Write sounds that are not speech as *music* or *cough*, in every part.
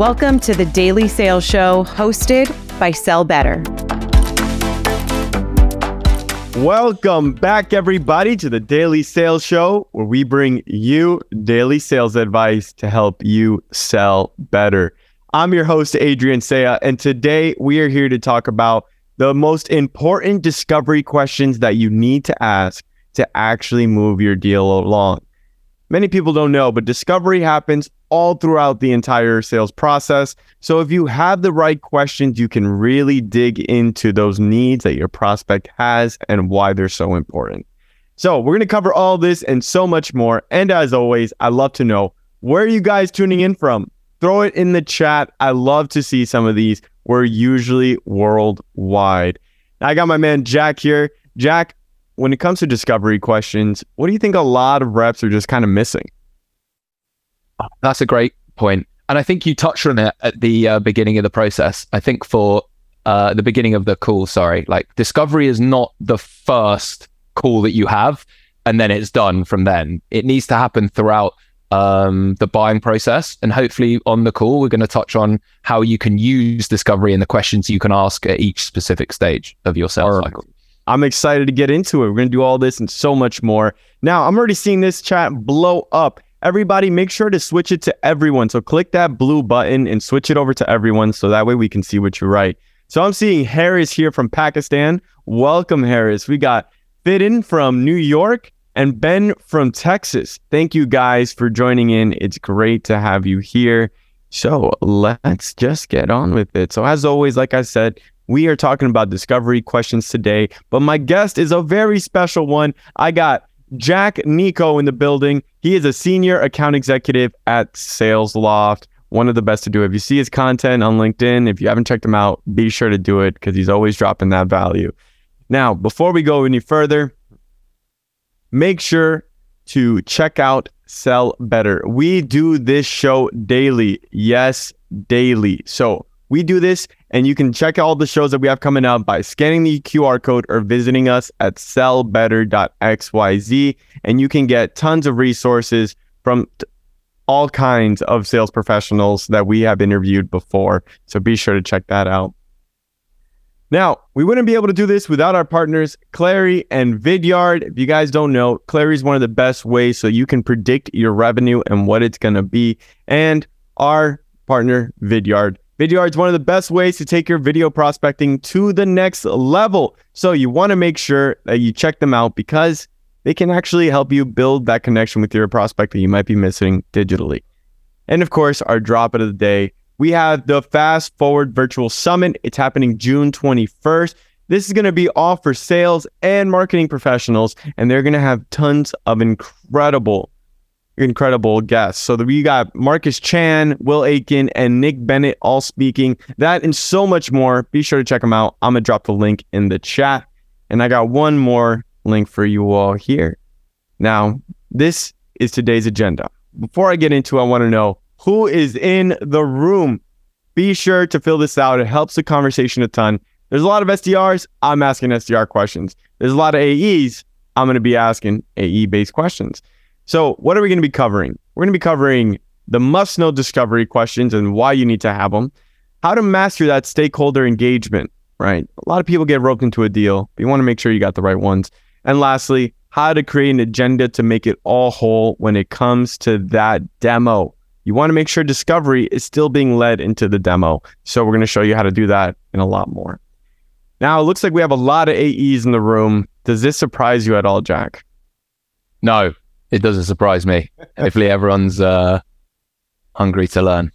Welcome to the Daily Sales Show hosted by Sell Better. Welcome back, everybody, to the Daily Sales Show, where we bring you daily sales advice to help you sell better. I'm your host, Adrian Cea, and today we are here to talk about the most important discovery questions that you need to ask to actually move your deal along. Many people don't know, but discovery happens all throughout the entire sales process. So if you have the right questions, you can really dig into those needs that your prospect has and why they're so important. So we're going to cover all this and so much more. And as always, I love to know where are you guys tuning in from? Throw it in the chat. I love to see some of these. We're usually worldwide. I got my man Jack here. Jack, when it comes to discovery questions, what do you think a lot of reps are just kind of missing? That's a great point. And I think you touched on it at the uh, beginning of the process. I think for uh, the beginning of the call, sorry, like discovery is not the first call that you have and then it's done from then. It needs to happen throughout um, the buying process. And hopefully, on the call, we're going to touch on how you can use discovery and the questions you can ask at each specific stage of your sales right. cycle. I'm excited to get into it. We're going to do all this and so much more. Now, I'm already seeing this chat blow up. Everybody, make sure to switch it to everyone. So click that blue button and switch it over to everyone so that way we can see what you write. So I'm seeing Harris here from Pakistan. Welcome, Harris. We got Fidden from New York and Ben from Texas. Thank you guys for joining in. It's great to have you here. So let's just get on with it. So, as always, like I said, we are talking about discovery questions today, but my guest is a very special one. I got Jack Neicho in the building. He is a senior account executive at SalesLoft, one of the best to do. If you see his content on LinkedIn, if you haven't checked him out, be sure to do it because he's always dropping that value. Now, before we go any further, make sure to check out Sell Better. We do this show daily. Yes, daily. So we do this, and you can check all the shows that we have coming out by scanning the QR code or visiting us at sellbetter.xyz. And you can get tons of resources from t- all kinds of sales professionals that we have interviewed before. So be sure to check that out. Now, we wouldn't be able to do this without our partners, Clari and Vidyard. If you guys don't know, Clari is one of the best ways so you can predict your revenue and what it's going to be. And our partner, Vidyard. Vidyard is one of the best ways to take your video prospecting to the next level. So you want to make sure that you check them out because they can actually help you build that connection with your prospect that you might be missing digitally. And of course, our drop of the day we have the Fast Forward Virtual Summit. It's happening June 21st. This is going to be all for sales and marketing professionals, and they're going to have tons of incredible, incredible guests. So we got Marcus Chan, Will Aitken, and Nick Bennett all speaking. That and so much more. Be sure to check them out. I'm going to drop the link in the chat. And I got one more link for you all here. Now, this is today's agenda. Before I get into it, I want to know who is in the room. Be sure to fill this out. It helps the conversation a ton. There's a lot of SDRs. I'm asking SDR questions. There's a lot of AEs. I'm going to be asking AE based questions. So, what are we going to be covering? We're going to be covering the must know discovery questions and why you need to have them, how to master that stakeholder engagement, right? A lot of people get roped into a deal, but you want to make sure you got the right ones. And lastly, how to create an agenda to make it all whole when it comes to that demo. You want to make sure discovery is still being led into the demo. So we're going to show you how to do that and a lot more. Now, it looks like we have a lot of AEs in the room. Does this surprise you at all, Jack? No, it doesn't surprise me. *laughs* Hopefully, everyone's uh, hungry to learn.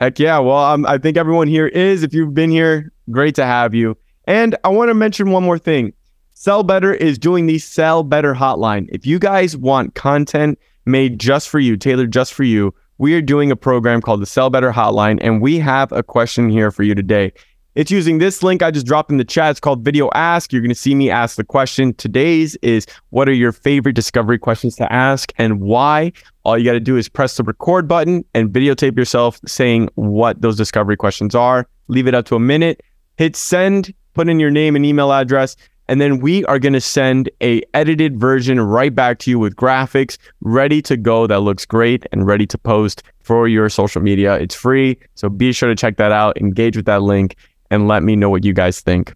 Heck yeah. Well, um, I think everyone here is. If you've been here, great to have you. And I want to mention one more thing. Sell Better is doing the Sell Better hotline. If you guys want content made just for you, tailored just for you, we are doing a program called the Sell Better Hotline, and we have a question here for you today. It's using this link I just dropped in the chat. It's called VideoAsk. You're going to see me ask the question. Today's is what are your favorite discovery questions to ask and why? All you got to do is press the record button and videotape yourself saying what those discovery questions are. Leave it up to a minute. Hit send, put in your name and email address, and then we are going to send a edited version right back to you with graphics ready to go that looks great and ready to post for your social media. It's free, so be sure to check that out, engage with that link and let me know what you guys think.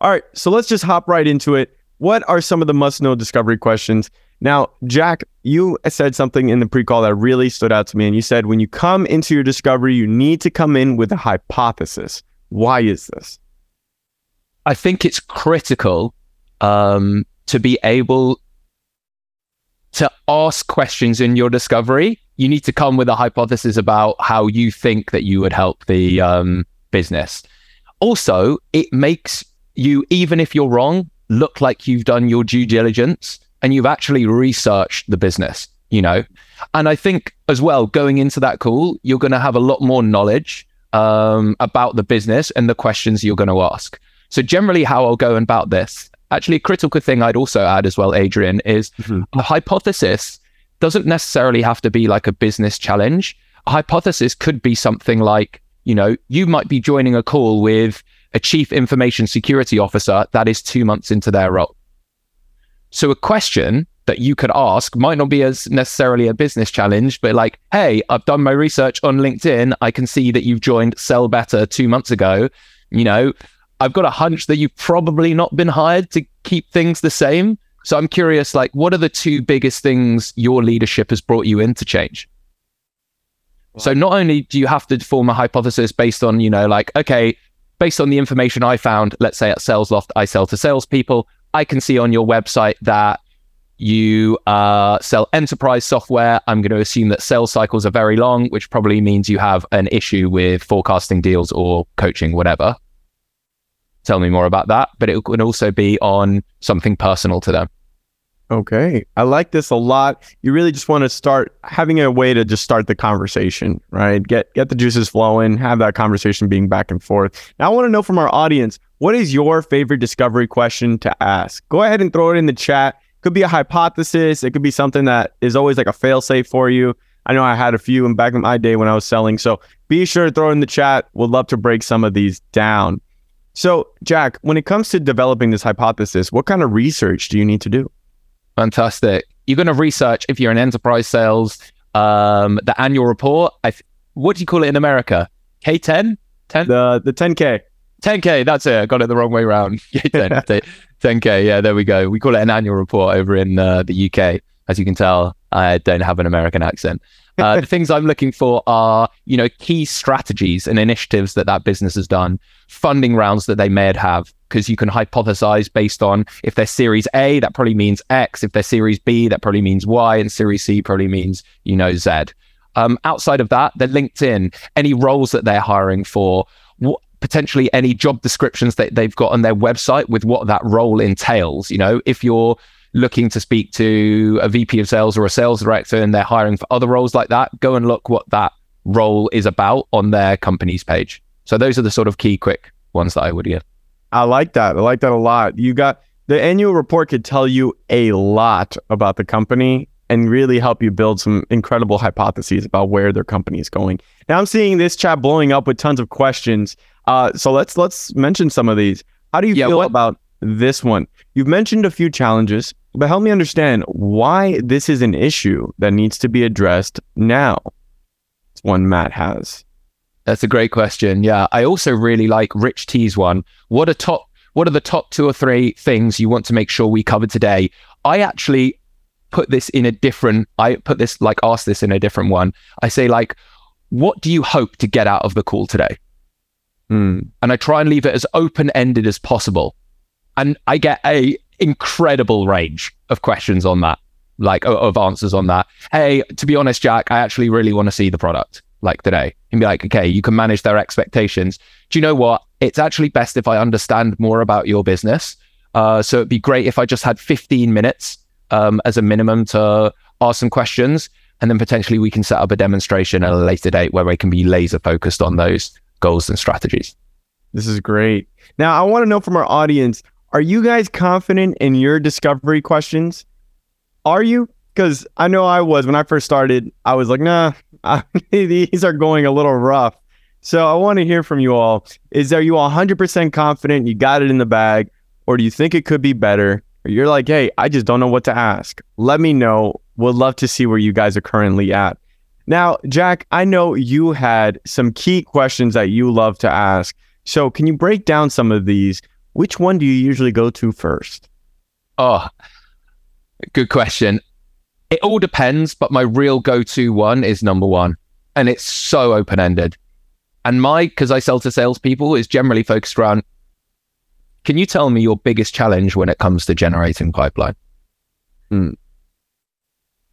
All right, so let's just hop right into it. What are some of the must know discovery questions? Now, Jack, you said something in the pre call that really stood out to me. And you said when you come into your discovery, you need to come in with a hypothesis. Why is this? I think it's critical um, to be able to ask questions in your discovery. You need to come with a hypothesis about how you think that you would help the um, business. Also, it makes you, even if you're wrong, look like you've done your due diligence and you've actually researched the business, you know? And I think as well, going into that call, you're going to have a lot more knowledge um, about the business and the questions you're going to ask. So, generally, how I'll go about this, actually, a critical thing I'd also add as well, Adrian, is mm-hmm. a hypothesis doesn't necessarily have to be like a business challenge. A hypothesis could be something like, you know, you might be joining a call with a chief information security officer that is two months into their role. So a question that you could ask might not be as necessarily a business challenge, but like, hey, I've done my research on LinkedIn. I can see that you've joined Sell Better two months ago. You know, I've got a hunch that you've probably not been hired to keep things the same. So I'm curious, like, what are the two biggest things your leadership has brought you in to So not only do you have to form a hypothesis based on, you know, like, okay, based on the information I found, let's say at SalesLoft, I sell to salespeople. I can see on your website that you uh, sell enterprise software. I'm going to assume that sales cycles are very long, which probably means you have an issue with forecasting deals or coaching, whatever. Tell me more about that. But it could also be on something personal to them. Okay. I like this a lot. You really just want to start having a way to just start the conversation, right? Get get the juices flowing, have that conversation being back and forth. Now I want to know from our audience, what is your favorite discovery question to ask? Go ahead and throw it in the chat. Could be a hypothesis, it could be something that is always like a fail safe for you. I know I had a few in back in my day when I was selling. So be sure to throw in the chat. Would love to break some of these down. So, Jack, when it comes to developing this hypothesis, what kind of research do you need to do? Fantastic. You're going to research if you're in enterprise sales, um, the annual report. Th- what do you call it in America? K10? 10? The, the 10K. 10K, that's it. I got it the wrong way around. *laughs* *laughs* 10, k yeah, there we go. We call it an annual report over in uh, the UK. As you can tell, I don't have an American accent. *laughs* Uh, the things I'm looking for are, you know, key strategies and initiatives that that business has done, funding rounds that they may have, because you can hypothesize based on if they're Series A, that probably means X. If they're Series B, that probably means Y, and Series C probably means, you know, Z. Um, outside of that, the LinkedIn, any roles that they're hiring for, what, potentially any job descriptions that they've got on their website with what that role entails. You know, if you're looking to speak to a VP of sales or a sales director and they're hiring for other roles like that, go and look what that role is about on their company's page. So those are the sort of key quick ones that I would give. I like that. I like that a lot. You got the annual report could tell you a lot about the company and really help you build some incredible hypotheses about where their company is going. Now I'm seeing this chat blowing up with tons of questions. Uh, so let's let's mention some of these. How do you yeah, feel what, about this one. You've mentioned a few challenges, but help me understand why this is an issue that needs to be addressed now. It's one Matt has. That's a great question. Yeah. I also really like Rich T's one. What are top what are the top two or three things you want to make sure we cover today? I actually put this in a different I put this like ask this in a different one. I say like what do you hope to get out of the call today? Mm. And I try and leave it as open ended as possible and I get a incredible range of questions on that, like of answers on that. Hey, to be honest, Jack, I actually really want to see the product like today and be like, okay, you can manage their expectations. Do you know what? It's actually best if I understand more about your business. Uh, so it'd be great if I just had 15 minutes um, as a minimum to ask some questions. And then potentially we can set up a demonstration at a later date where we can be laser focused on those goals and strategies. This is great. Now, I want to know from our audience are you guys confident in your discovery questions? Are you? Because I know I was when I first started. I was like, nah, *laughs* these are going a little rough. So I want to hear from you all. Is are you 100% confident you got it in the bag? or do you think it could be better? Or you're like, hey, I just don't know what to ask. Let me know. We'd love to see where you guys are currently at. Now, Jack, I know you had some key questions that you love to ask. So, can you break down some of these? Which one do you usually go to first? Oh, good question. It all depends, but my real go to one is number one. And it's so open ended. And my, because I sell to salespeople, is generally focused around can you tell me your biggest challenge when it comes to generating pipeline? Mm.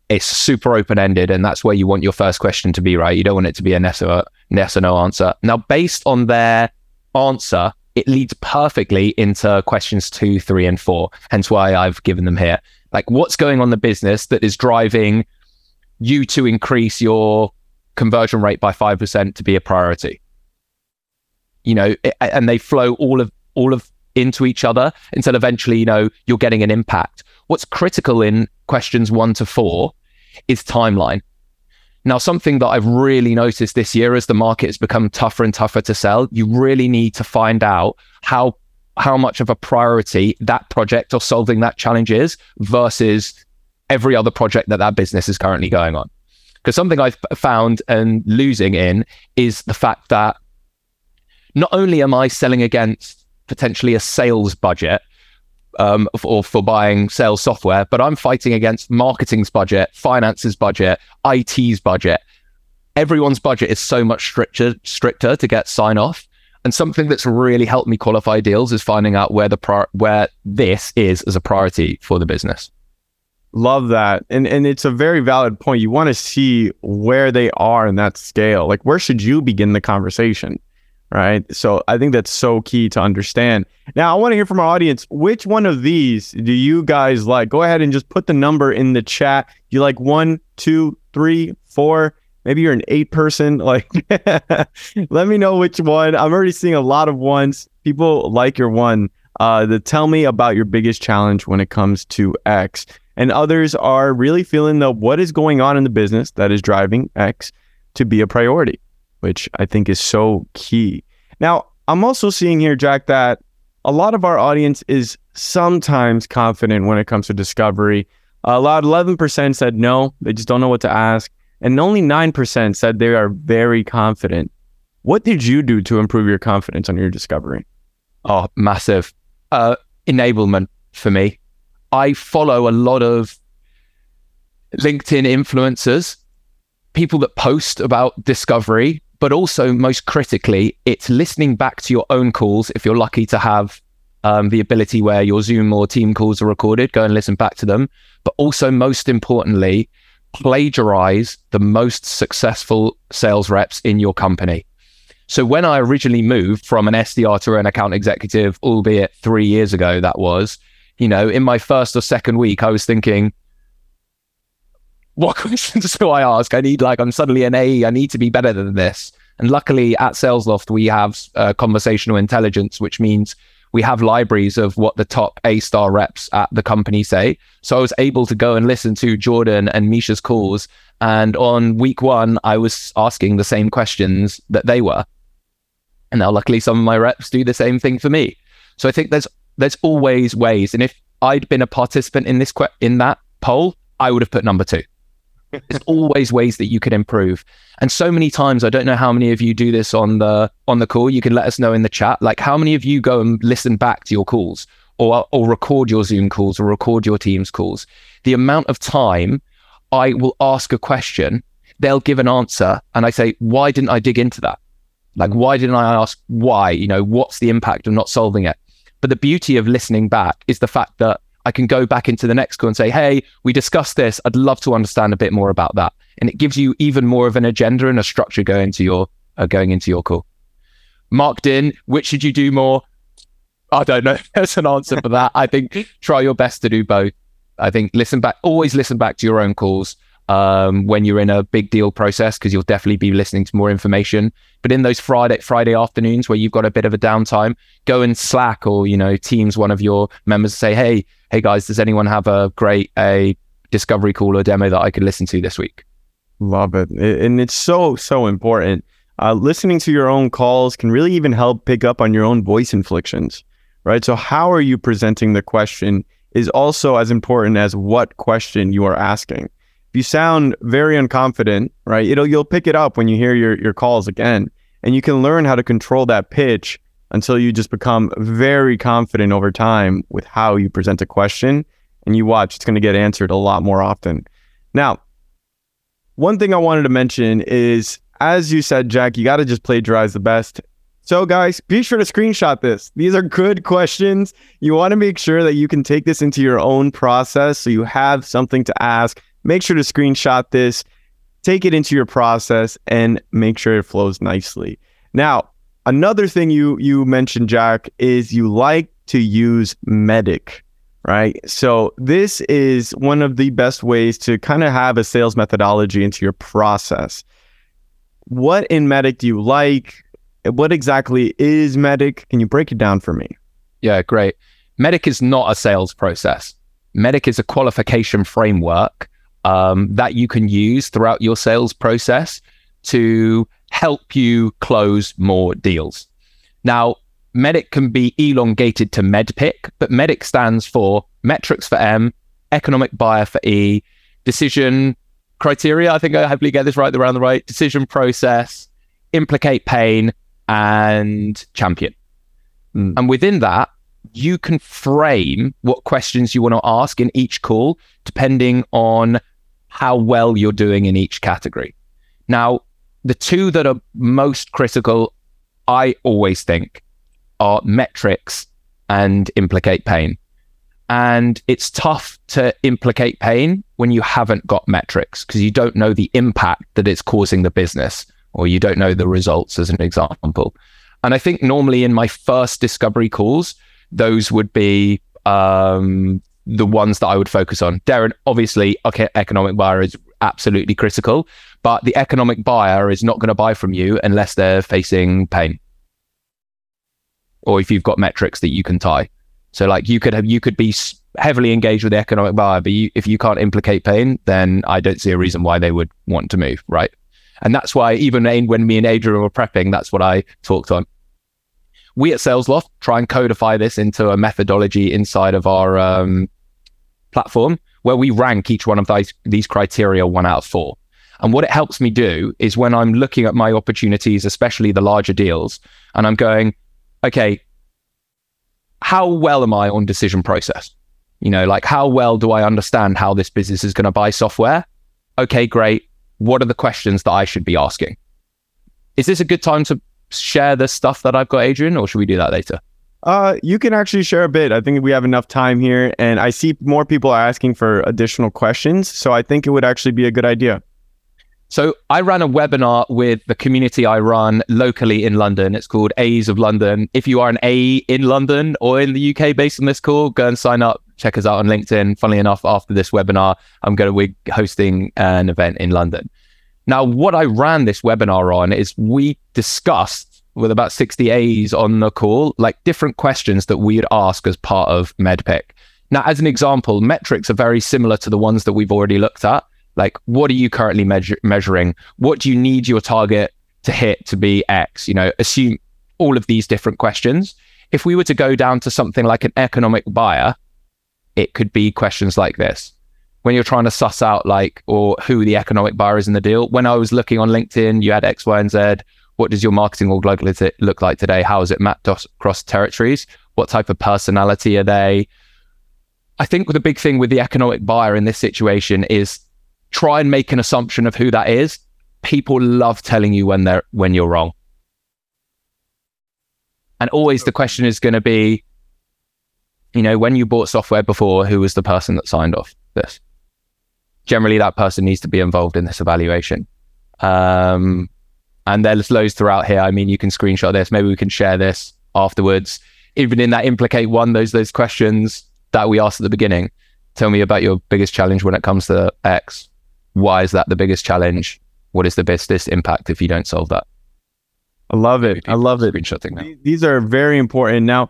It's super open ended, and that's where you want your first question to be, right? You don't want it to be a yes or, yes or no answer. Now, based on their answer, it leads perfectly into questions two, three, and four. Hence why I've given them here. Like, what's going on the business that is driving you to increase your conversion rate by 5% to be a priority? You know, and they flow all of all of into each other until eventually, you know, you're getting an impact. What's critical in questions one to four is timeline. Now, something that I've really noticed this year as the market has become tougher and tougher to sell, you really need to find out how how much of a priority that project or solving that challenge is versus every other project that that business is currently going on. Because something I've found and losing in is the fact that not only am I selling against potentially a sales budget um, or for buying sales software, but I'm fighting against marketing's budget, finance's budget, IT's budget. Everyone's budget is so much stricter, stricter to get sign off. And something that's really helped me qualify deals is finding out where the where this is as a priority for the business. Love that. And and it's a very valid point. You want to see where they are in that scale. Like where should you begin the conversation? Right? So I think that's so key to understand. Now, I want to hear from our audience. Which one of these do you guys like? Go ahead and just put the number in the chat. You like one, two, three, four? Maybe you're an eight person. *laughs* Like, let me know which one. I'm already seeing a lot of ones. People like your one. Uh, the tell me about your biggest challenge when it comes to X. And others are really feeling the what is going on in the business that is driving X to be a priority which I think is so key. Now, I'm also seeing here, Jack, that a lot of our audience is sometimes confident when it comes to discovery. A lot, 11% said no, they just don't know what to ask. And only 9% said they are very confident. What did you do to improve your confidence on your discovery? Oh, massive. Uh, enablement for me. I follow a lot of LinkedIn influencers, people that post about discovery but also most critically, it's listening back to your own calls. If you're lucky to have um, the ability where your Zoom or team calls are recorded, go and listen back to them. But also, most importantly, plagiarize the most successful sales reps in your company. So when I originally moved from an SDR to an account executive, albeit three years ago, that was, you know, in my first or second week, I was thinking, what *laughs* questions do I ask? I need like I'm suddenly an AE. I need to be better than this. And luckily at SalesLoft we have uh, conversational intelligence, which means we have libraries of what the top A star reps at the company say. So I was able to go and listen to Jordan and Misha's calls. And on week one, I was asking the same questions that they were. And now luckily some of my reps do the same thing for me. So I think there's there's always ways. And if I'd been a participant in this que- in that poll, I would have put number two. There's always ways that you could improve. And so many times, I don't know how many of you do this on the on the call. You can let us know in the chat. Like how many of you go and listen back to your calls or or record your Zoom calls or record your Teams calls. The amount of time I will ask a question, they'll give an answer, and I say, why didn't I dig into that? Like, why didn't I ask why? You know, what's the impact of not solving it? But the beauty of listening back is the fact that I can go back into the next call and say, hey, we discussed this. I'd love to understand a bit more about that. And it gives you even more of an agenda and a structure going into your uh, going into your call. Marked in, which should you do more? I don't know. There's an answer for that. I think *laughs* try your best to do both. I think listen back, always listen back to your own calls um, when you're in a big deal process because you'll definitely be listening to more information. But in those Friday Friday afternoons where you've got a bit of a downtime, go and Slack or you know Teams one of your members say, hey, hey guys, does anyone have a great a discovery call or demo that I could listen to this week? Love it, and it's so so important. Uh, listening to your own calls can really even help pick up on your own voice inflections right? So how are you presenting the question is also as important as what question you are asking. If you sound very unconfident, right, it'll you'll pick it up when you hear your your calls again, and you can learn how to control that pitch until you just become very confident over time with how you present a question, and you watch it's going to get answered a lot more often. Now, one thing I wanted to mention is, as you said, Jack, you got to just plagiarize the best. So, guys, be sure to screenshot this. These are good questions. You want to make sure that you can take this into your own process so you have something to ask. Make sure to screenshot this, take it into your process, and make sure it flows nicely. Now, another thing you you mentioned, Jack, is you like to use MEDDIC, right? So this is one of the best ways to kind of have a sales methodology into your process. What in MEDDIC do you like? What exactly is MEDDIC? Can you break it down for me? Yeah, great. MEDDIC is not a sales process. MEDDIC is a qualification framework um, that you can use throughout your sales process to help you close more deals. Now, MEDDIC can be elongated to MEDDPICC, but MEDDIC stands for metrics for M, economic buyer for E, decision criteria. I think I hopefully get this right around the right decision process, implicate pain, and champion. Mm. And within that, you can frame what questions you want to ask in each call, depending on how well you're doing in each category. Now, the two that are most critical, I always think, are metrics and implicate pain. And it's tough to implicate pain when you haven't got metrics because you don't know the impact that it's causing the business or you don't know the results as an example. And I think normally in my first discovery calls, those would be um, the ones that I would focus on. Darren, obviously, okay, economic buyer is absolutely critical, but the economic buyer is not going to buy from you unless they're facing pain or if you've got metrics that you can tie. So like you could have, you could be heavily engaged with the economic buyer, but you, if you can't implicate pain, then I don't see a reason why they would want to move, right? And that's why even when me and Adrian were prepping, that's what I talked on. We at SalesLoft try and codify this into a methodology inside of our um, platform where we rank each one of these, these criteria one out of four. And what it helps me do is when I'm looking at my opportunities, especially the larger deals, and I'm going, okay, how well am I on decision process? You know, like how well do I understand how this business is going to buy software? Okay, great what are the questions that I should be asking? Is this a good time to share the stuff that I've got, Adrian, or should we do that later? Uh, you can actually share a bit. I think we have enough time here, and I see more people asking for additional questions. So I think it would actually be a good idea. So I ran a webinar with the community I run locally in London. It's called AEs of London. If you are an AE in London or in the UK based on this call, go and sign up check us out on LinkedIn. Funnily enough, after this webinar, I'm going to be hosting an event in London. Now, what I ran this webinar on is we discussed with about 60 AEs on the call, like different questions that we'd ask as part of MEDDPICC. Now, as an example, metrics are very similar to the ones that we've already looked at. Like, what are you currently measure- measuring? What do you need your target to hit to be X? You know, assume all of these different questions. If we were to go down to something like an economic buyer, it could be questions like this when you're trying to suss out like or who the economic buyer is in the deal. When I was looking on LinkedIn, you had X, Y, and Z. What does your marketing org look like today? How is it mapped across territories? What type of personality are they? I think the big thing with the economic buyer in this situation is try and make an assumption of who that is. People love telling you when they're when you're wrong. And always the question is going to be, you know, when you bought software before, who was the person that signed off this? Generally, that person needs to be involved in this evaluation. Um, and there's loads throughout here. I mean, you can screenshot this. Maybe we can share this afterwards. Even in that implicate one, those those questions that we asked at the beginning. Tell me about your biggest challenge when it comes to X. Why is that the biggest challenge? What is the business impact if you don't solve that? I love it. I love it. Now. These are very important. Now,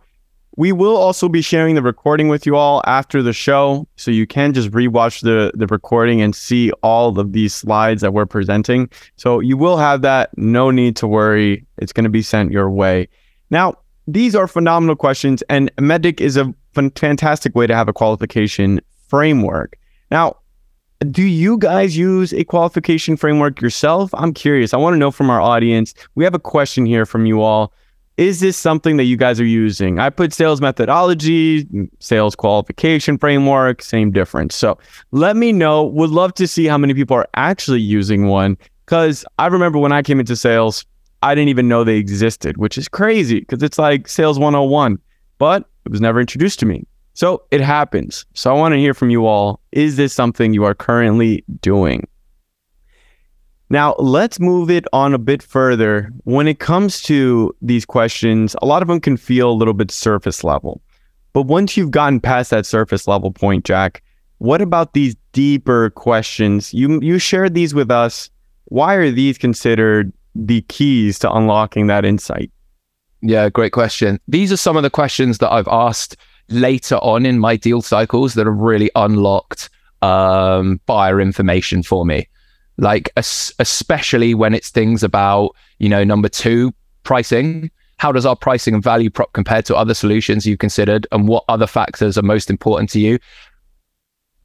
we will also be sharing the recording with you all after the show, so you can just rewatch the the recording and see all of these slides that we're presenting. So you will have that. No need to worry; it's going to be sent your way. Now, these are phenomenal questions, and MEDDIC is a fantastic way to have a qualification framework. Now, do you guys use a qualification framework yourself? I'm curious. I want to know from our audience. We have a question here from you all. Is this something that you guys are using? I put sales methodology, sales qualification framework, same difference. So let me know. Would love to see how many people are actually using one. Because I remember when I came into sales, I didn't even know they existed, which is crazy because it's like sales 101, but it was never introduced to me. So it happens. So I want to hear from you all. Is this something you are currently doing? Now, let's move it on a bit further. When it comes to these questions, a lot of them can feel a little bit surface level. But once you've gotten past that surface level point, Jack, what about these deeper questions? You you shared these with us. Why are these considered the keys to unlocking that insight? Yeah, great question. These are some of the questions that I've asked later on in my deal cycles that have really unlocked um, buyer information for me. Like, especially when it's things about, you know, number two, pricing. How does our pricing and value prop compare to other solutions you've considered? And what other factors are most important to you?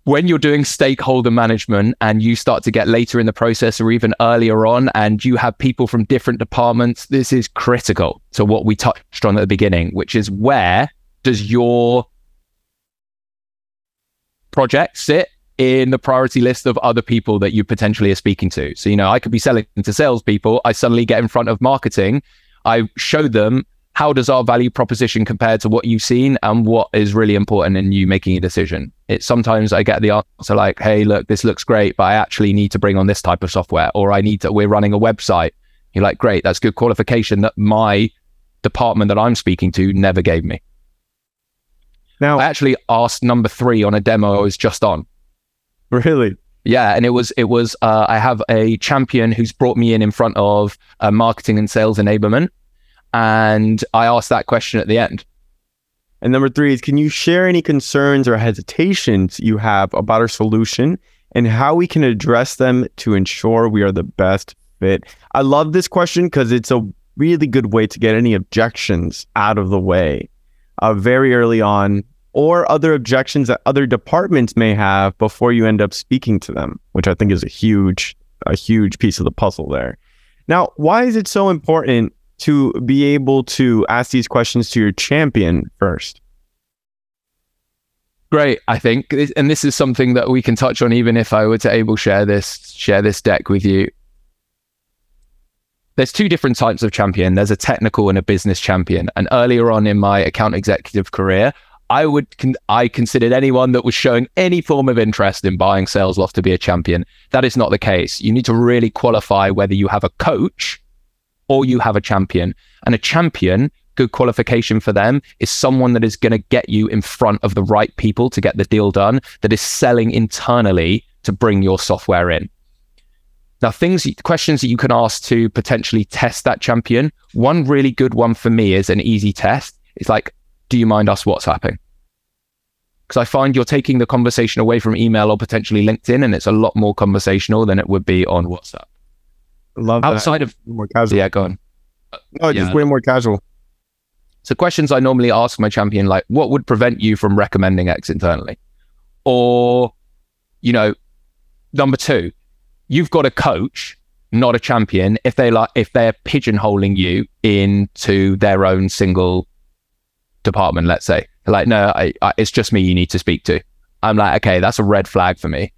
when you're doing stakeholder management and you start to get later in the process or even earlier on and you have people from different departments, this is critical to what we touched on at the beginning, which is where does your project sit in the priority list of other people that you potentially are speaking to? So, you know, I could be selling to salespeople. I suddenly get in front of marketing. I show them how does our value proposition compare to what you've seen and what is really important in you making a decision? It's sometimes I get the answer like, hey, look, this looks great, but I actually need to bring on this type of software, or I need to, we're running a website. You're like, great, that's good qualification that my department that I'm speaking to never gave me. Now, I actually asked number three on a demo I was just on. Really? Yeah, and it was it was uh, I have a champion who's brought me in in front of uh, marketing and sales enablement, and I asked that question at the end. And number three is can you share any concerns or hesitations you have about our solution and how we can address them to ensure we are the best fit? I love this question because it's a really good way to get any objections out of the way uh, very early on or other objections that other departments may have before you end up speaking to them, which I think is a huge, a huge piece of the puzzle there. Now, why is it so important to be able to ask these questions to your champion first? Great, I think, and this is something that we can touch on even if I were to able share this share this deck with you. There's two different types of champion. There's a technical and a business champion. And earlier on in my account executive career, I would con- I considered anyone that was showing any form of interest in buying sales Salesloft to be a champion. That is not the case. You need to really qualify whether you have a coach or you have a champion. And a champion, good qualification for them, is someone that is going to get you in front of the right people to get the deal done, that is selling internally to bring your software in. Now, things, questions that you can ask to potentially test that champion. One really good one for me is an easy test. It's like, do you mind us WhatsApping? Because I find you're taking the conversation away from email or potentially LinkedIn, and it's a lot more conversational than it would be on WhatsApp. Love outside that. of more casual. Yeah, go on. No, just yeah. way more casual. So questions I normally ask my champion, like, what would prevent you from recommending X internally? Or, you know, number two, you've got a coach, not a champion. If they like, if they're pigeonholing you into their own single department, let's say, like, no, I, I, it's just me you need to speak to. I'm like, okay, that's a red flag for me.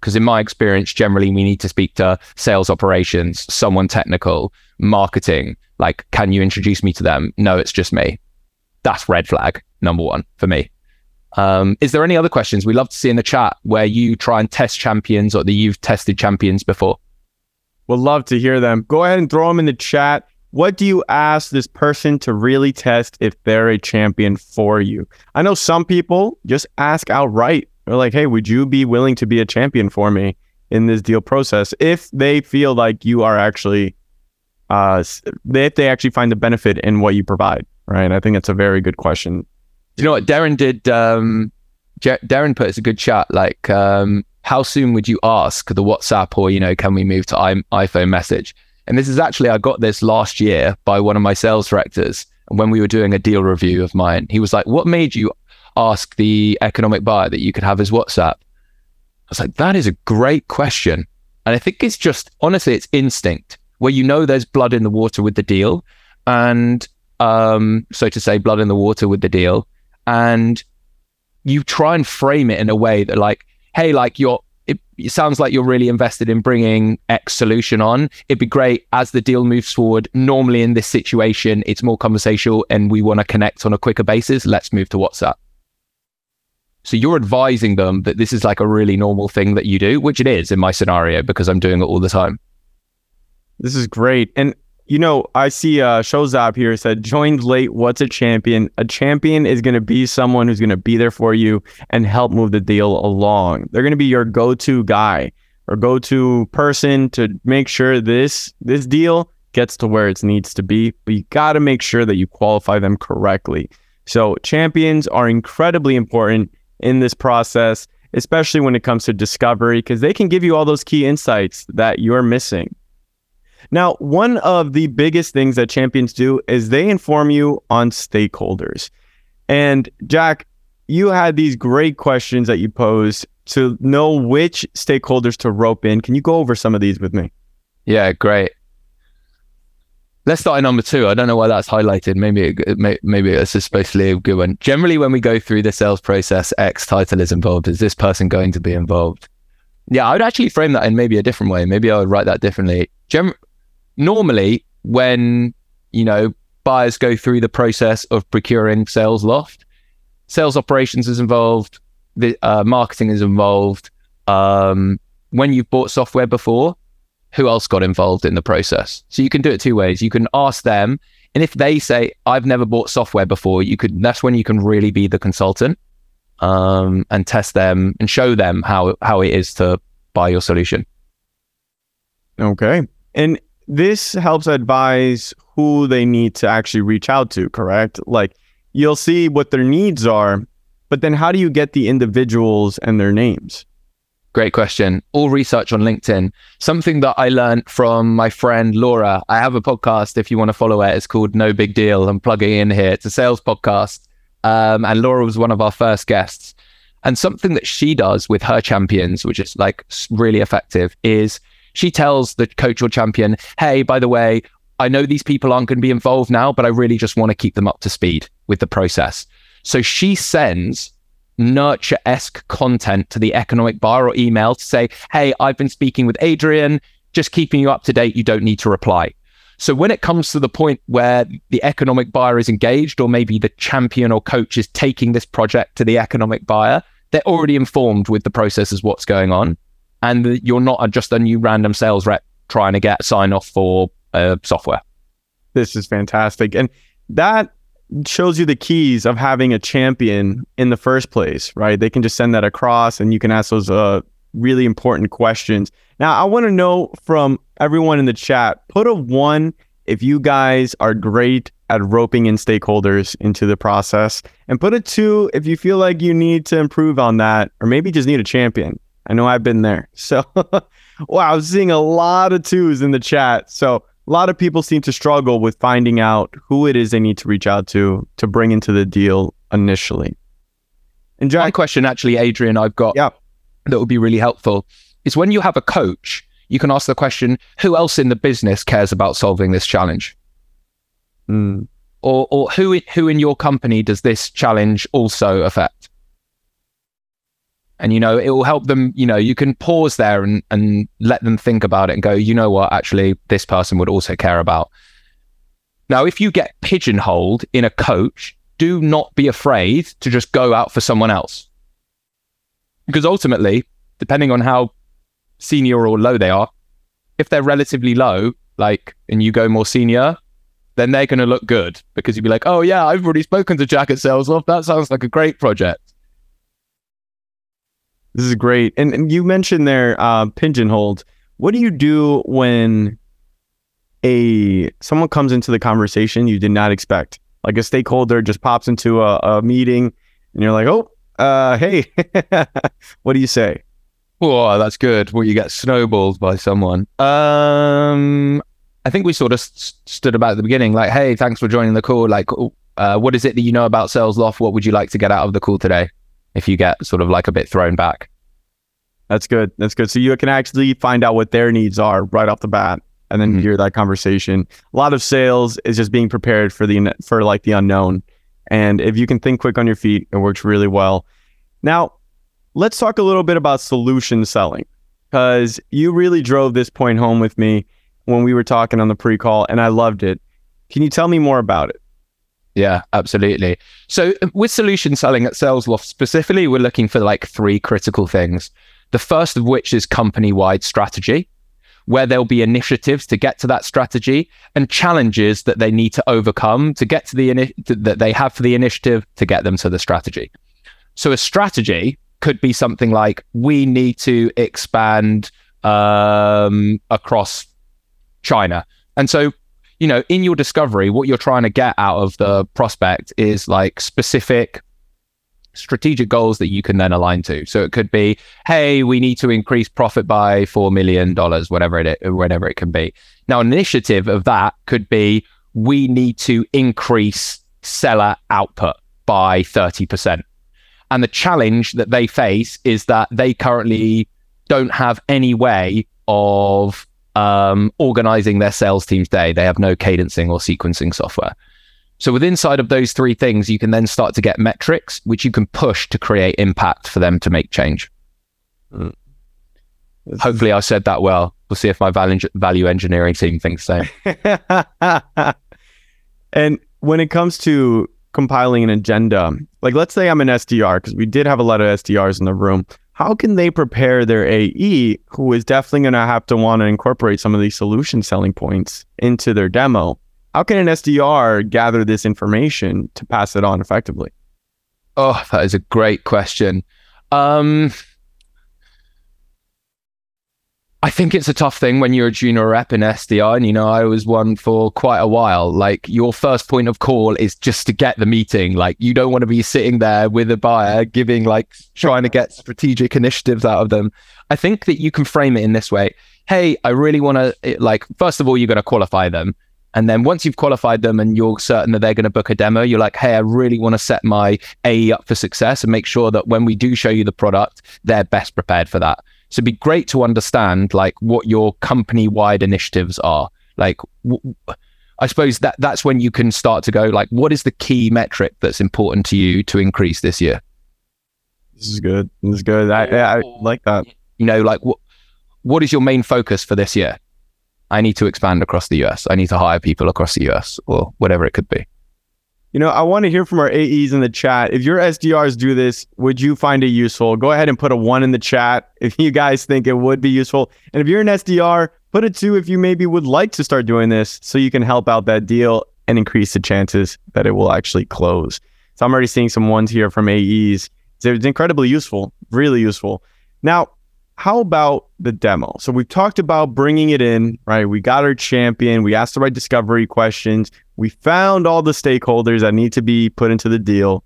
Because in my experience, generally we need to speak to sales operations, someone technical, marketing. Like, can you introduce me to them? No, it's just me. That's red flag number one for me. Um, is there any other questions we love to see in the chat where you try and test champions or that you've tested champions before? We'll love to hear them. Go ahead and throw them in the chat. What do you ask this person to really test if they're a champion for you? I know some people just ask outright they're like, hey, would you be willing to be a champion for me in this deal process if they feel like you are actually, uh, if they actually find the benefit in what you provide, right? I think that's a very good question. You know what Darren did? Um, J- Darren put us a good chat. Like, um, how soon would you ask the WhatsApp or you know, can we move to I- iPhone message? And this is actually, I got this last year by one of my sales directors. And when we were doing a deal review of mine, he was like, What made you ask the economic buyer that you could have his WhatsApp? I was like, That is a great question. And I think it's just, honestly, it's instinct where you know there's blood in the water with the deal. And um, so to say, blood in the water with the deal. And you try and frame it in a way that, like, hey, like you're it, sounds like you're really invested in bringing X solution on. It'd be great as the deal moves forward. Normally, in this situation, it's more conversational and we want to connect on a quicker basis. Let's move to WhatsApp. So you're advising them that this is like a really normal thing that you do, which it is in my scenario because I'm doing it all the time. This is great. And you know, I see uh Showzap here said joined late, what's a champion? A champion is gonna be someone who's gonna be there for you and help move the deal along. They're gonna be your go-to guy or go-to person to make sure this this deal gets to where it needs to be. But you gotta make sure that you qualify them correctly. So champions are incredibly important in this process, especially when it comes to discovery, because they can give you all those key insights that you're missing. Now, one of the biggest things that champions do is they inform you on stakeholders. And Jack, you had these great questions that you posed to know which stakeholders to rope in. Can you go over some of these with me? Yeah, great. Let's start at number two. I don't know why that's highlighted. Maybe it, maybe it's especially a good one. Generally, when we go through the sales process, X title is involved. Is this person going to be involved? Yeah, I would actually frame that in maybe a different way. Maybe I would write that differently. Gem- normally when you know buyers go through the process of procuring Salesloft sales operations is involved the uh, marketing is involved um, when you've bought software before who else got involved in the process? So you can do it two ways. You can ask them and if they say i've never bought software before you could that's when you can really be the consultant um, and test them and show them how how it is to buy your solution. Okay. And this helps advise who they need to actually reach out to, correct? Like you'll see what their needs are, but then how do you get the individuals and their names? Great question. All research on LinkedIn. Something that I learned from my friend Laura. I have a podcast if you want to follow it. It's called No Big Deal. I'm plugging in here. It's a sales podcast. Um, and Laura was one of our first guests. And something that she does with her champions, which is like really effective, is she tells the coach or champion, hey, by the way, I know these people aren't going to be involved now, but I really just want to keep them up to speed with the process. So she sends nurture esque content to the economic buyer or email to say, hey, I've been speaking with Adrian, just keeping you up to date. You don't need to reply. So when it comes to the point where the economic buyer is engaged, or maybe the champion or coach is taking this project to the economic buyer, they're already informed with the process as what's going on and you're not just a new random sales rep trying to get sign off for uh, software. This is fantastic. And that shows you the keys of having a champion in the first place, right? They can just send that across and you can ask those uh, really important questions. Now, I want to know from everyone in the chat put a one if you guys are great at roping in stakeholders into the process, and put a two if you feel like you need to improve on that or maybe just need a champion. I know I've been there. *laughs* So, wow, I'm seeing a lot of twos in the chat. So, a lot of people seem to struggle with finding out who it is they need to reach out to to bring into the deal initially. And Jack, one question, actually, Adrian, I've got yeah. that would be really helpful is when you have a coach, you can ask the question, who else in the business cares about solving this challenge? Mm. Or, or who, who in your company does this challenge also affect? And you know it will help them you know you can pause there and and let them think about it and go you know what? Actually this person would also care about. Now if you get pigeonholed in a coach do not be afraid to just go out for someone else. Because ultimately depending on how senior or low they are if they're relatively low like and you go more senior then they're going to look good because you'd be like oh yeah i've already spoken to jack at Salesloft that sounds like a great project this is great. And, and you mentioned there uh, pigeonholed. What do you do when a someone comes into the conversation you did not expect? Like a stakeholder just pops into a, a meeting, and you're like, "Oh, uh, hey, *laughs* what do you say?" Oh, that's good. Well, you get snowballed by someone. Um, I think we sort of st- stood about at the beginning, like, hey, thanks for joining the call. Like, uh, what is it that you know about SalesLoft? What would you like to get out of the call today? If you get sort of like a bit thrown back. That's good. That's good. So you can actually find out what their needs are right off the bat and then mm-hmm. hear that conversation. A lot of sales is just being prepared for the for like the unknown. And if you can think quick on your feet, it works really well. Now, let's talk a little bit about solution selling because you really drove this point home with me when we were talking on the pre-call and I loved it. Can you tell me more about it? Yeah, absolutely. So with solution selling at SalesLoft specifically, we're looking for like three critical things. The first of which is company-wide strategy, where there'll be initiatives to get to that strategy and challenges that they need to overcome to get to the ini- that they have for the initiative to get them to the strategy. So a strategy could be something like we need to expand um, across China. And so you know, in your discovery, what you're trying to get out of the prospect is like specific strategic goals that you can then align to. So it could be, hey, we need to increase profit by four million dollars, whatever it whatever it can be. Now, an initiative of that could be we need to increase seller output by 30%. And the challenge that they face is that they currently don't have any way of um, organizing their sales team's day. They have no cadencing or sequencing software. So with inside of those three things, you can then start to get metrics which you can push to create impact for them to make change. Mm. Hopefully, I said that well. We'll see if my value, value engineering team thinks so. *laughs* and when it comes to compiling an agenda, like let's say I'm an SDR, because we did have a lot of SDRs in the room how can they prepare their AE who is definitely going to have to want to incorporate some of these solution selling points into their demo? How can an SDR gather this information to pass it on effectively? Oh, that is a great question. Um, I think it's a tough thing when you're a junior rep in SDR. And, you know, I was one for quite a while. Like, your first point of call is just to get the meeting. Like, you don't want to be sitting there with a buyer giving, like, trying to get strategic initiatives out of them. I think that you can frame it in this way Hey, I really want to, like, first of all, you're going to qualify them. And then once you've qualified them and you're certain that they're going to book a demo, you're like, hey, I really want to set my AE up for success and make sure that when we do show you the product, they're best prepared for that. So it'd be great to understand like what your company wide initiatives are. Like, w- I suppose that that's when you can start to go like, what is the key metric that's important to you to increase this year? This is good. This is good. I, I, I oh. like that. You know, like what what is your main focus for this year? I need to expand across the US. I need to hire people across the US or whatever it could be. You know, I want to hear from our AEs in the chat. If your SDRs do this, would you find it useful? Go ahead and put a one in the chat *laughs* if you guys think it would be useful. And if you're an SDR, put a two if you maybe would like to start doing this so you can help out that deal and increase the chances that it will actually close. So I'm already seeing some ones here from AEs. It's incredibly useful, really useful. Now, how about the demo? So we've talked about bringing it in, right? We got our champion. We asked the right discovery questions. We found all the stakeholders that need to be put into the deal.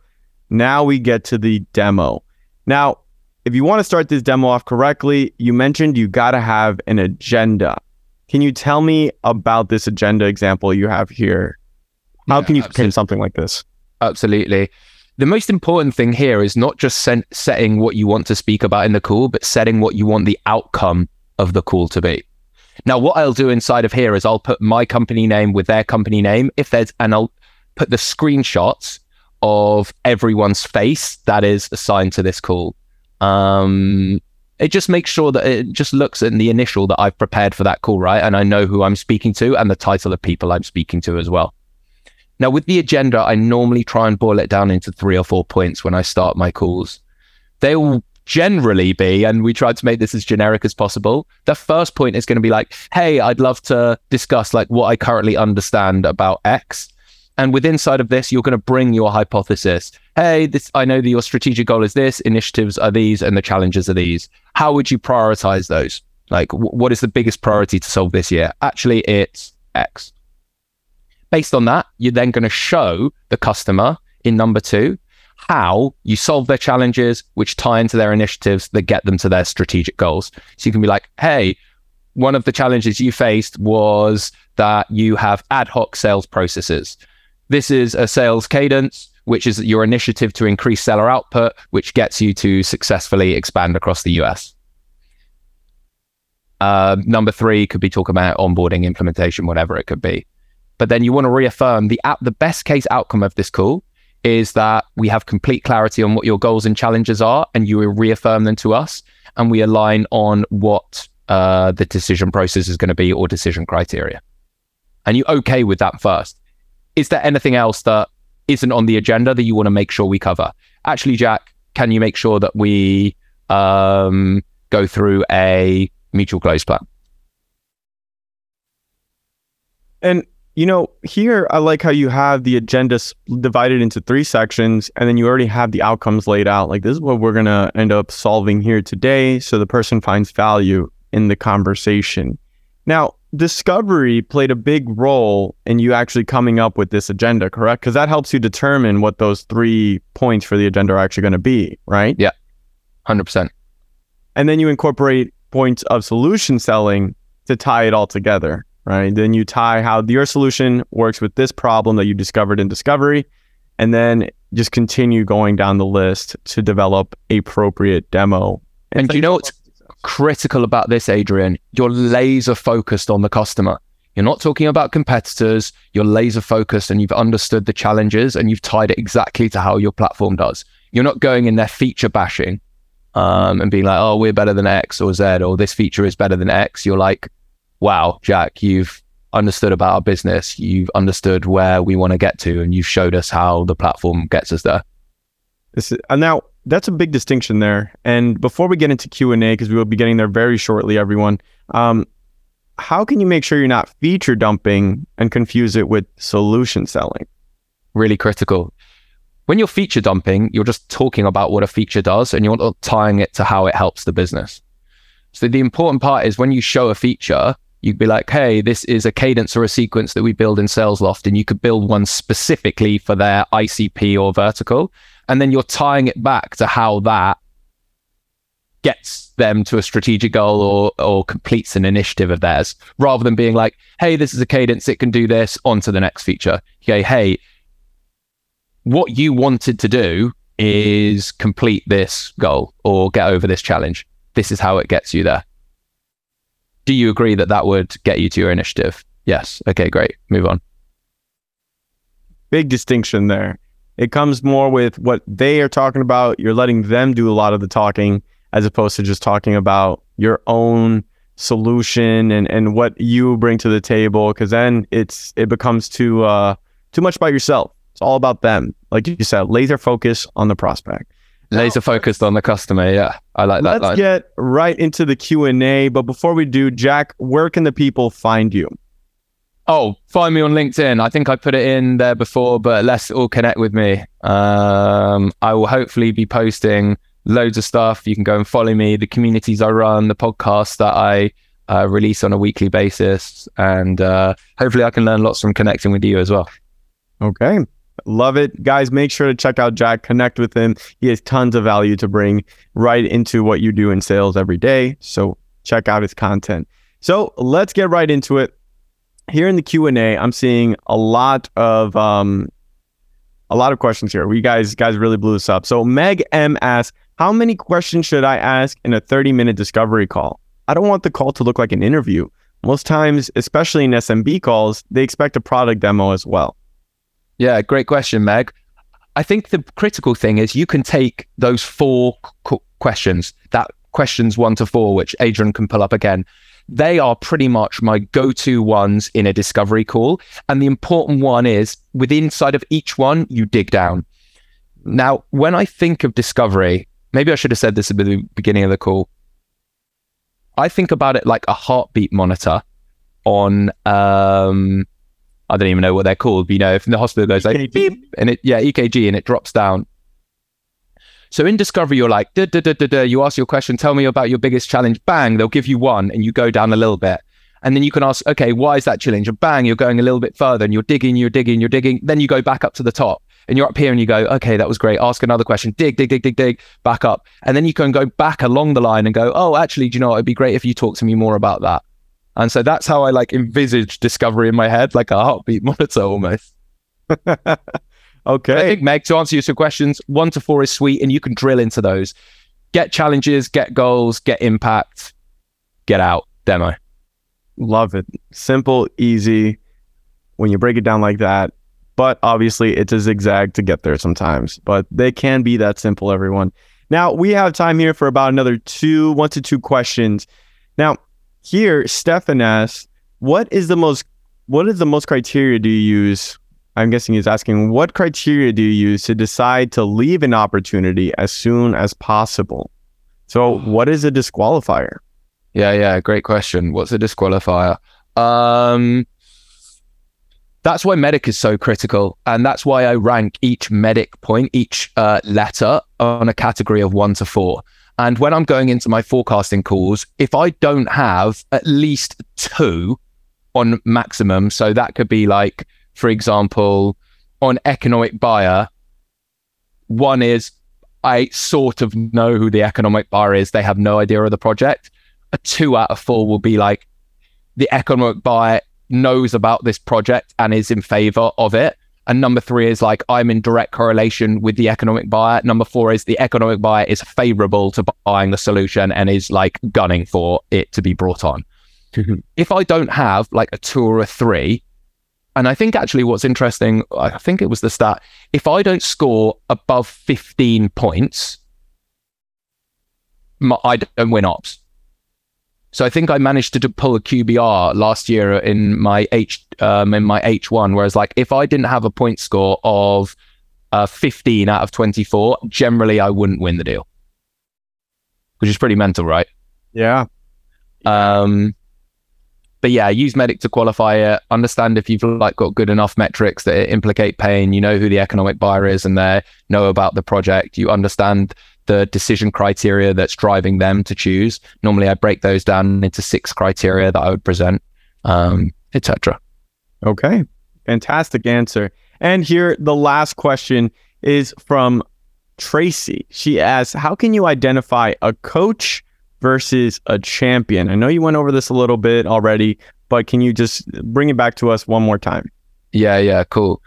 Now we get to the demo. Now, if you want to start this demo off correctly, you mentioned you got to have an agenda. Can you tell me about this agenda example you have here? How yeah, can you frame something like this? Absolutely the most important thing here is not just sen- setting what you want to speak about in the call, but setting what you want the outcome of the call to be. Now, what I'll do inside of here is I'll put my company name with their company name. If there's, and I'll put the screenshots of everyone's face that is assigned to this call. Um, it just makes sure that it just looks at the initial that I've prepared for that call, right? And I know who I'm speaking to and the title of people I'm speaking to as well. Now, with the agenda, I normally try and boil it down into three or four points when I start my calls. They will generally be, and we try to make this as generic as possible. The first point is going to be like, hey, I'd love to discuss like what I currently understand about X. And with inside of this, you're going to bring your hypothesis. Hey, this I know that your strategic goal is this, initiatives are these, and the challenges are these. How would you prioritize those? Like, w- what is the biggest priority to solve this year? Actually, it's X. Based on that, you're then going to show the customer in number two how you solve their challenges, which tie into their initiatives that get them to their strategic goals. So you can be like, hey, one of the challenges you faced was that you have ad hoc sales processes. This is a sales cadence, which is your initiative to increase seller output, which gets you to successfully expand across the US. Uh, number three could be talking about onboarding, implementation, whatever it could be. But then you want to reaffirm the out, the best case outcome of this call is that we have complete clarity on what your goals and challenges are, and you reaffirm them to us, and we align on what uh, the decision process is going to be or decision criteria. And you okay with that first? Is there anything else that isn't on the agenda that you want to make sure we cover? Actually, Jack, can you make sure that we um, go through a mutual close plan? And you know, here I like how you have the agenda divided into three sections and then you already have the outcomes laid out. Like, this is what we're going to end up solving here today. So the person finds value in the conversation. Now, discovery played a big role in you actually coming up with this agenda, correct? Because that helps you determine what those three points for the agenda are actually going to be, right? Yeah, 100%. And then you incorporate points of solution selling to tie it all together right? Then you tie how your solution works with this problem that you discovered in discovery, and then just continue going down the list to develop appropriate demo. And, and you know what's critical about this, Adrian? You're laser focused on the customer. You're not talking about competitors. You're laser focused and you've understood the challenges and you've tied it exactly to how your platform does. You're not going in there feature bashing um, and being like, oh, we're better than X or Z or this feature is better than X. You're like, wow, Jack, you've understood about our business, you've understood where we want to get to, and you've showed us how the platform gets us there. This is, uh, now that's a big distinction there. And before we get into Q and A, because we will be getting there very shortly, everyone. Um, how can you make sure you're not feature dumping and confuse it with solution selling? Really critical. When you're feature dumping, you're just talking about what a feature does and you're not tying it to how it helps the business. So the important part is when you show a feature, you'd be like, hey, this is a cadence or a sequence that we build in SalesLoft, and you could build one specifically for their ICP or vertical. And then you're tying it back to how that gets them to a strategic goal or or completes an initiative of theirs, rather than being like, hey, this is a cadence, it can do this, on to the next feature. Okay, hey, what you wanted to do is complete this goal or get over this challenge. This is how it gets you there do you agree that that would get you to your initiative? Yes. Okay, great. Move on. Big distinction there. It comes more with what they are talking about. You're letting them do a lot of the talking as opposed to just talking about your own solution and, and what you bring to the table. Cause then it's it becomes too uh too much about yourself. It's all about them. Like you said, laser focus on the prospect laser focused on the customer. Yeah, I like that. Let's line. get right into the Q and A. But before we do, Jack, where can the people find you? Oh, find me on LinkedIn. I think I put it in there before, but let's all connect with me. Um, I will hopefully be posting loads of stuff. You can go and follow me, the communities I run, the podcasts that I uh, release on a weekly basis, and uh, hopefully I can learn lots from connecting with you as well. Okay. Love it. Guys, make sure to check out Jack, connect with him. He has tons of value to bring right into what you do in sales every day. So check out his content. So let's get right into it. Here in the Q&A, I'm seeing a lot of um, a lot of questions here. We guys guys really blew this up. So Meg M asks, how many questions should I ask in a 30 minute discovery call? I don't want the call to look like an interview. Most times, especially in SMB calls, they expect a product demo as well. Yeah, great question, Meg. I think the critical thing is you can take those four questions, that questions one to four, which Adrian can pull up again. They are pretty much my go to ones in a discovery call. And the important one is within inside of each one, you dig down. Now, when I think of discovery, maybe I should have said this at the beginning of the call. I think about it like a heartbeat monitor on um, I don't even know what they're called. But, you know, if the hospital goes like beep and it, yeah, EKG and it drops down. So in Discovery, you're like, duh, duh, duh, duh, duh. you ask your question, tell me about your biggest challenge. Bang, they'll give you one and you go down a little bit. And then you can ask, okay, why is that challenge? And bang, you're going a little bit further and you're digging, you're digging, you're digging. Then you go back up to the top and you're up here and you go, okay, that was great. Ask another question, dig, dig, dig, dig, dig, back up. And then you can go back along the line and go, oh, actually, do you know what? It'd be great if you talk to me more about that. And so that's how I like envisage discovery in my head, like a heartbeat *laughs* monitor almost. *laughs* okay. I think Meg, to answer your two questions, one to four is sweet, and you can drill into those. Get challenges, get goals, get impact, get out demo. Love it. Simple, easy. When you break it down like that, but obviously it's a zigzag to get there sometimes. But they can be that simple, everyone. Now we have time here for about another two, one to two questions. Now, here, Stefan asks, what is the most what is the most criteria do you use? I'm guessing he's asking what criteria do you use to decide to leave an opportunity as soon as possible? So *sighs* what is a disqualifier? Yeah, yeah, great question. What's a disqualifier? Um that's why MEDDIC is so critical and that's why i rank each MEDDIC point each uh, letter on a category of one to four and when i'm going into my forecasting calls if i don't have at least two on maximum so that could be like for example on economic buyer one is i sort of know who the economic buyer is they have no idea of the project a two out of four will be like the economic buyer knows about this project and is in favor of it. And number three is like I'm in direct correlation with the economic buyer. Number four is the economic buyer is favorable to buying the solution and is like gunning for it to be brought on. Mm-hmm. if I don't have like a two or a three, and I think actually what's interesting, I think it was the stat, if I don't score above 15 points, I don't win ops. So I think I managed to pull a QBR last year in my H um, in my H1. Whereas like if I didn't have a point score of uh, 15 out of 24, generally I wouldn't win the deal, which is pretty mental, right? Yeah. Um, but yeah, use MEDDIC to qualify it. Understand if you've like got good enough metrics that implicate pain. You know who the economic buyer is, and they know about the project. You understand the decision criteria that's driving them to choose. Normally, I break those down into six criteria that I would present, um, etc. Okay, fantastic answer. And here, the last question is from Tracy. She asks, "How can you identify a coach versus a champion?" I know you went over this a little bit already, but can you just bring it back to us one more time? Yeah, yeah, cool.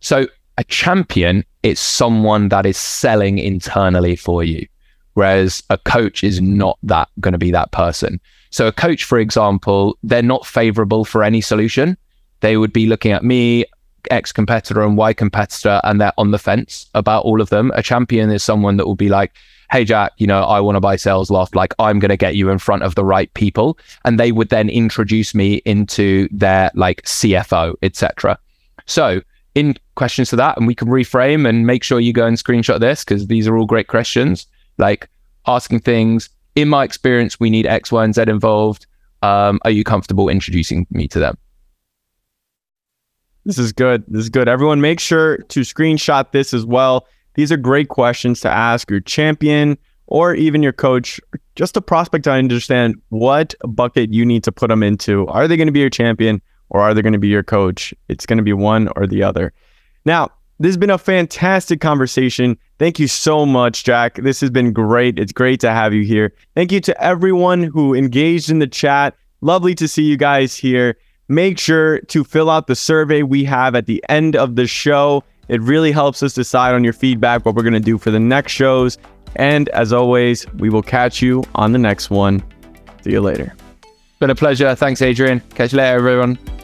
So a champion is someone that is selling internally for you, whereas a coach is not that going to be that person. So a coach, for example, they're not favorable for any solution. They would be looking at me, X competitor and Y competitor, and they're on the fence about all of them. A champion is someone that will be like, hey Jack, you know, I want to buy SalesLoft. Like I'm going to get you in front of the right people, and they would then introduce me into their like CFO, etc. So in questions to that and we can reframe and make sure you go and screenshot this because these are all great questions. Like asking things in my experience we need x y and z involved. Um, are you comfortable introducing me to them? This is good. This is good. Everyone make sure to screenshot this as well. These are great questions to ask your champion or even your coach just a prospect to understand what bucket you need to put them into. Are they going to be your champion or are they going to be your coach? It's going to be one or the other. Now, this has been a fantastic conversation. Thank you so much, Jack. This has been great. It's great to have you here. Thank you to everyone who engaged in the chat. Lovely to see you guys here. Make sure to fill out the survey we have at the end of the show. It really helps us decide on your feedback, what we're going to do for the next shows. And as always, we will catch you on the next one. See you later. Been a pleasure. Thanks, Adrian. Catch you later, everyone.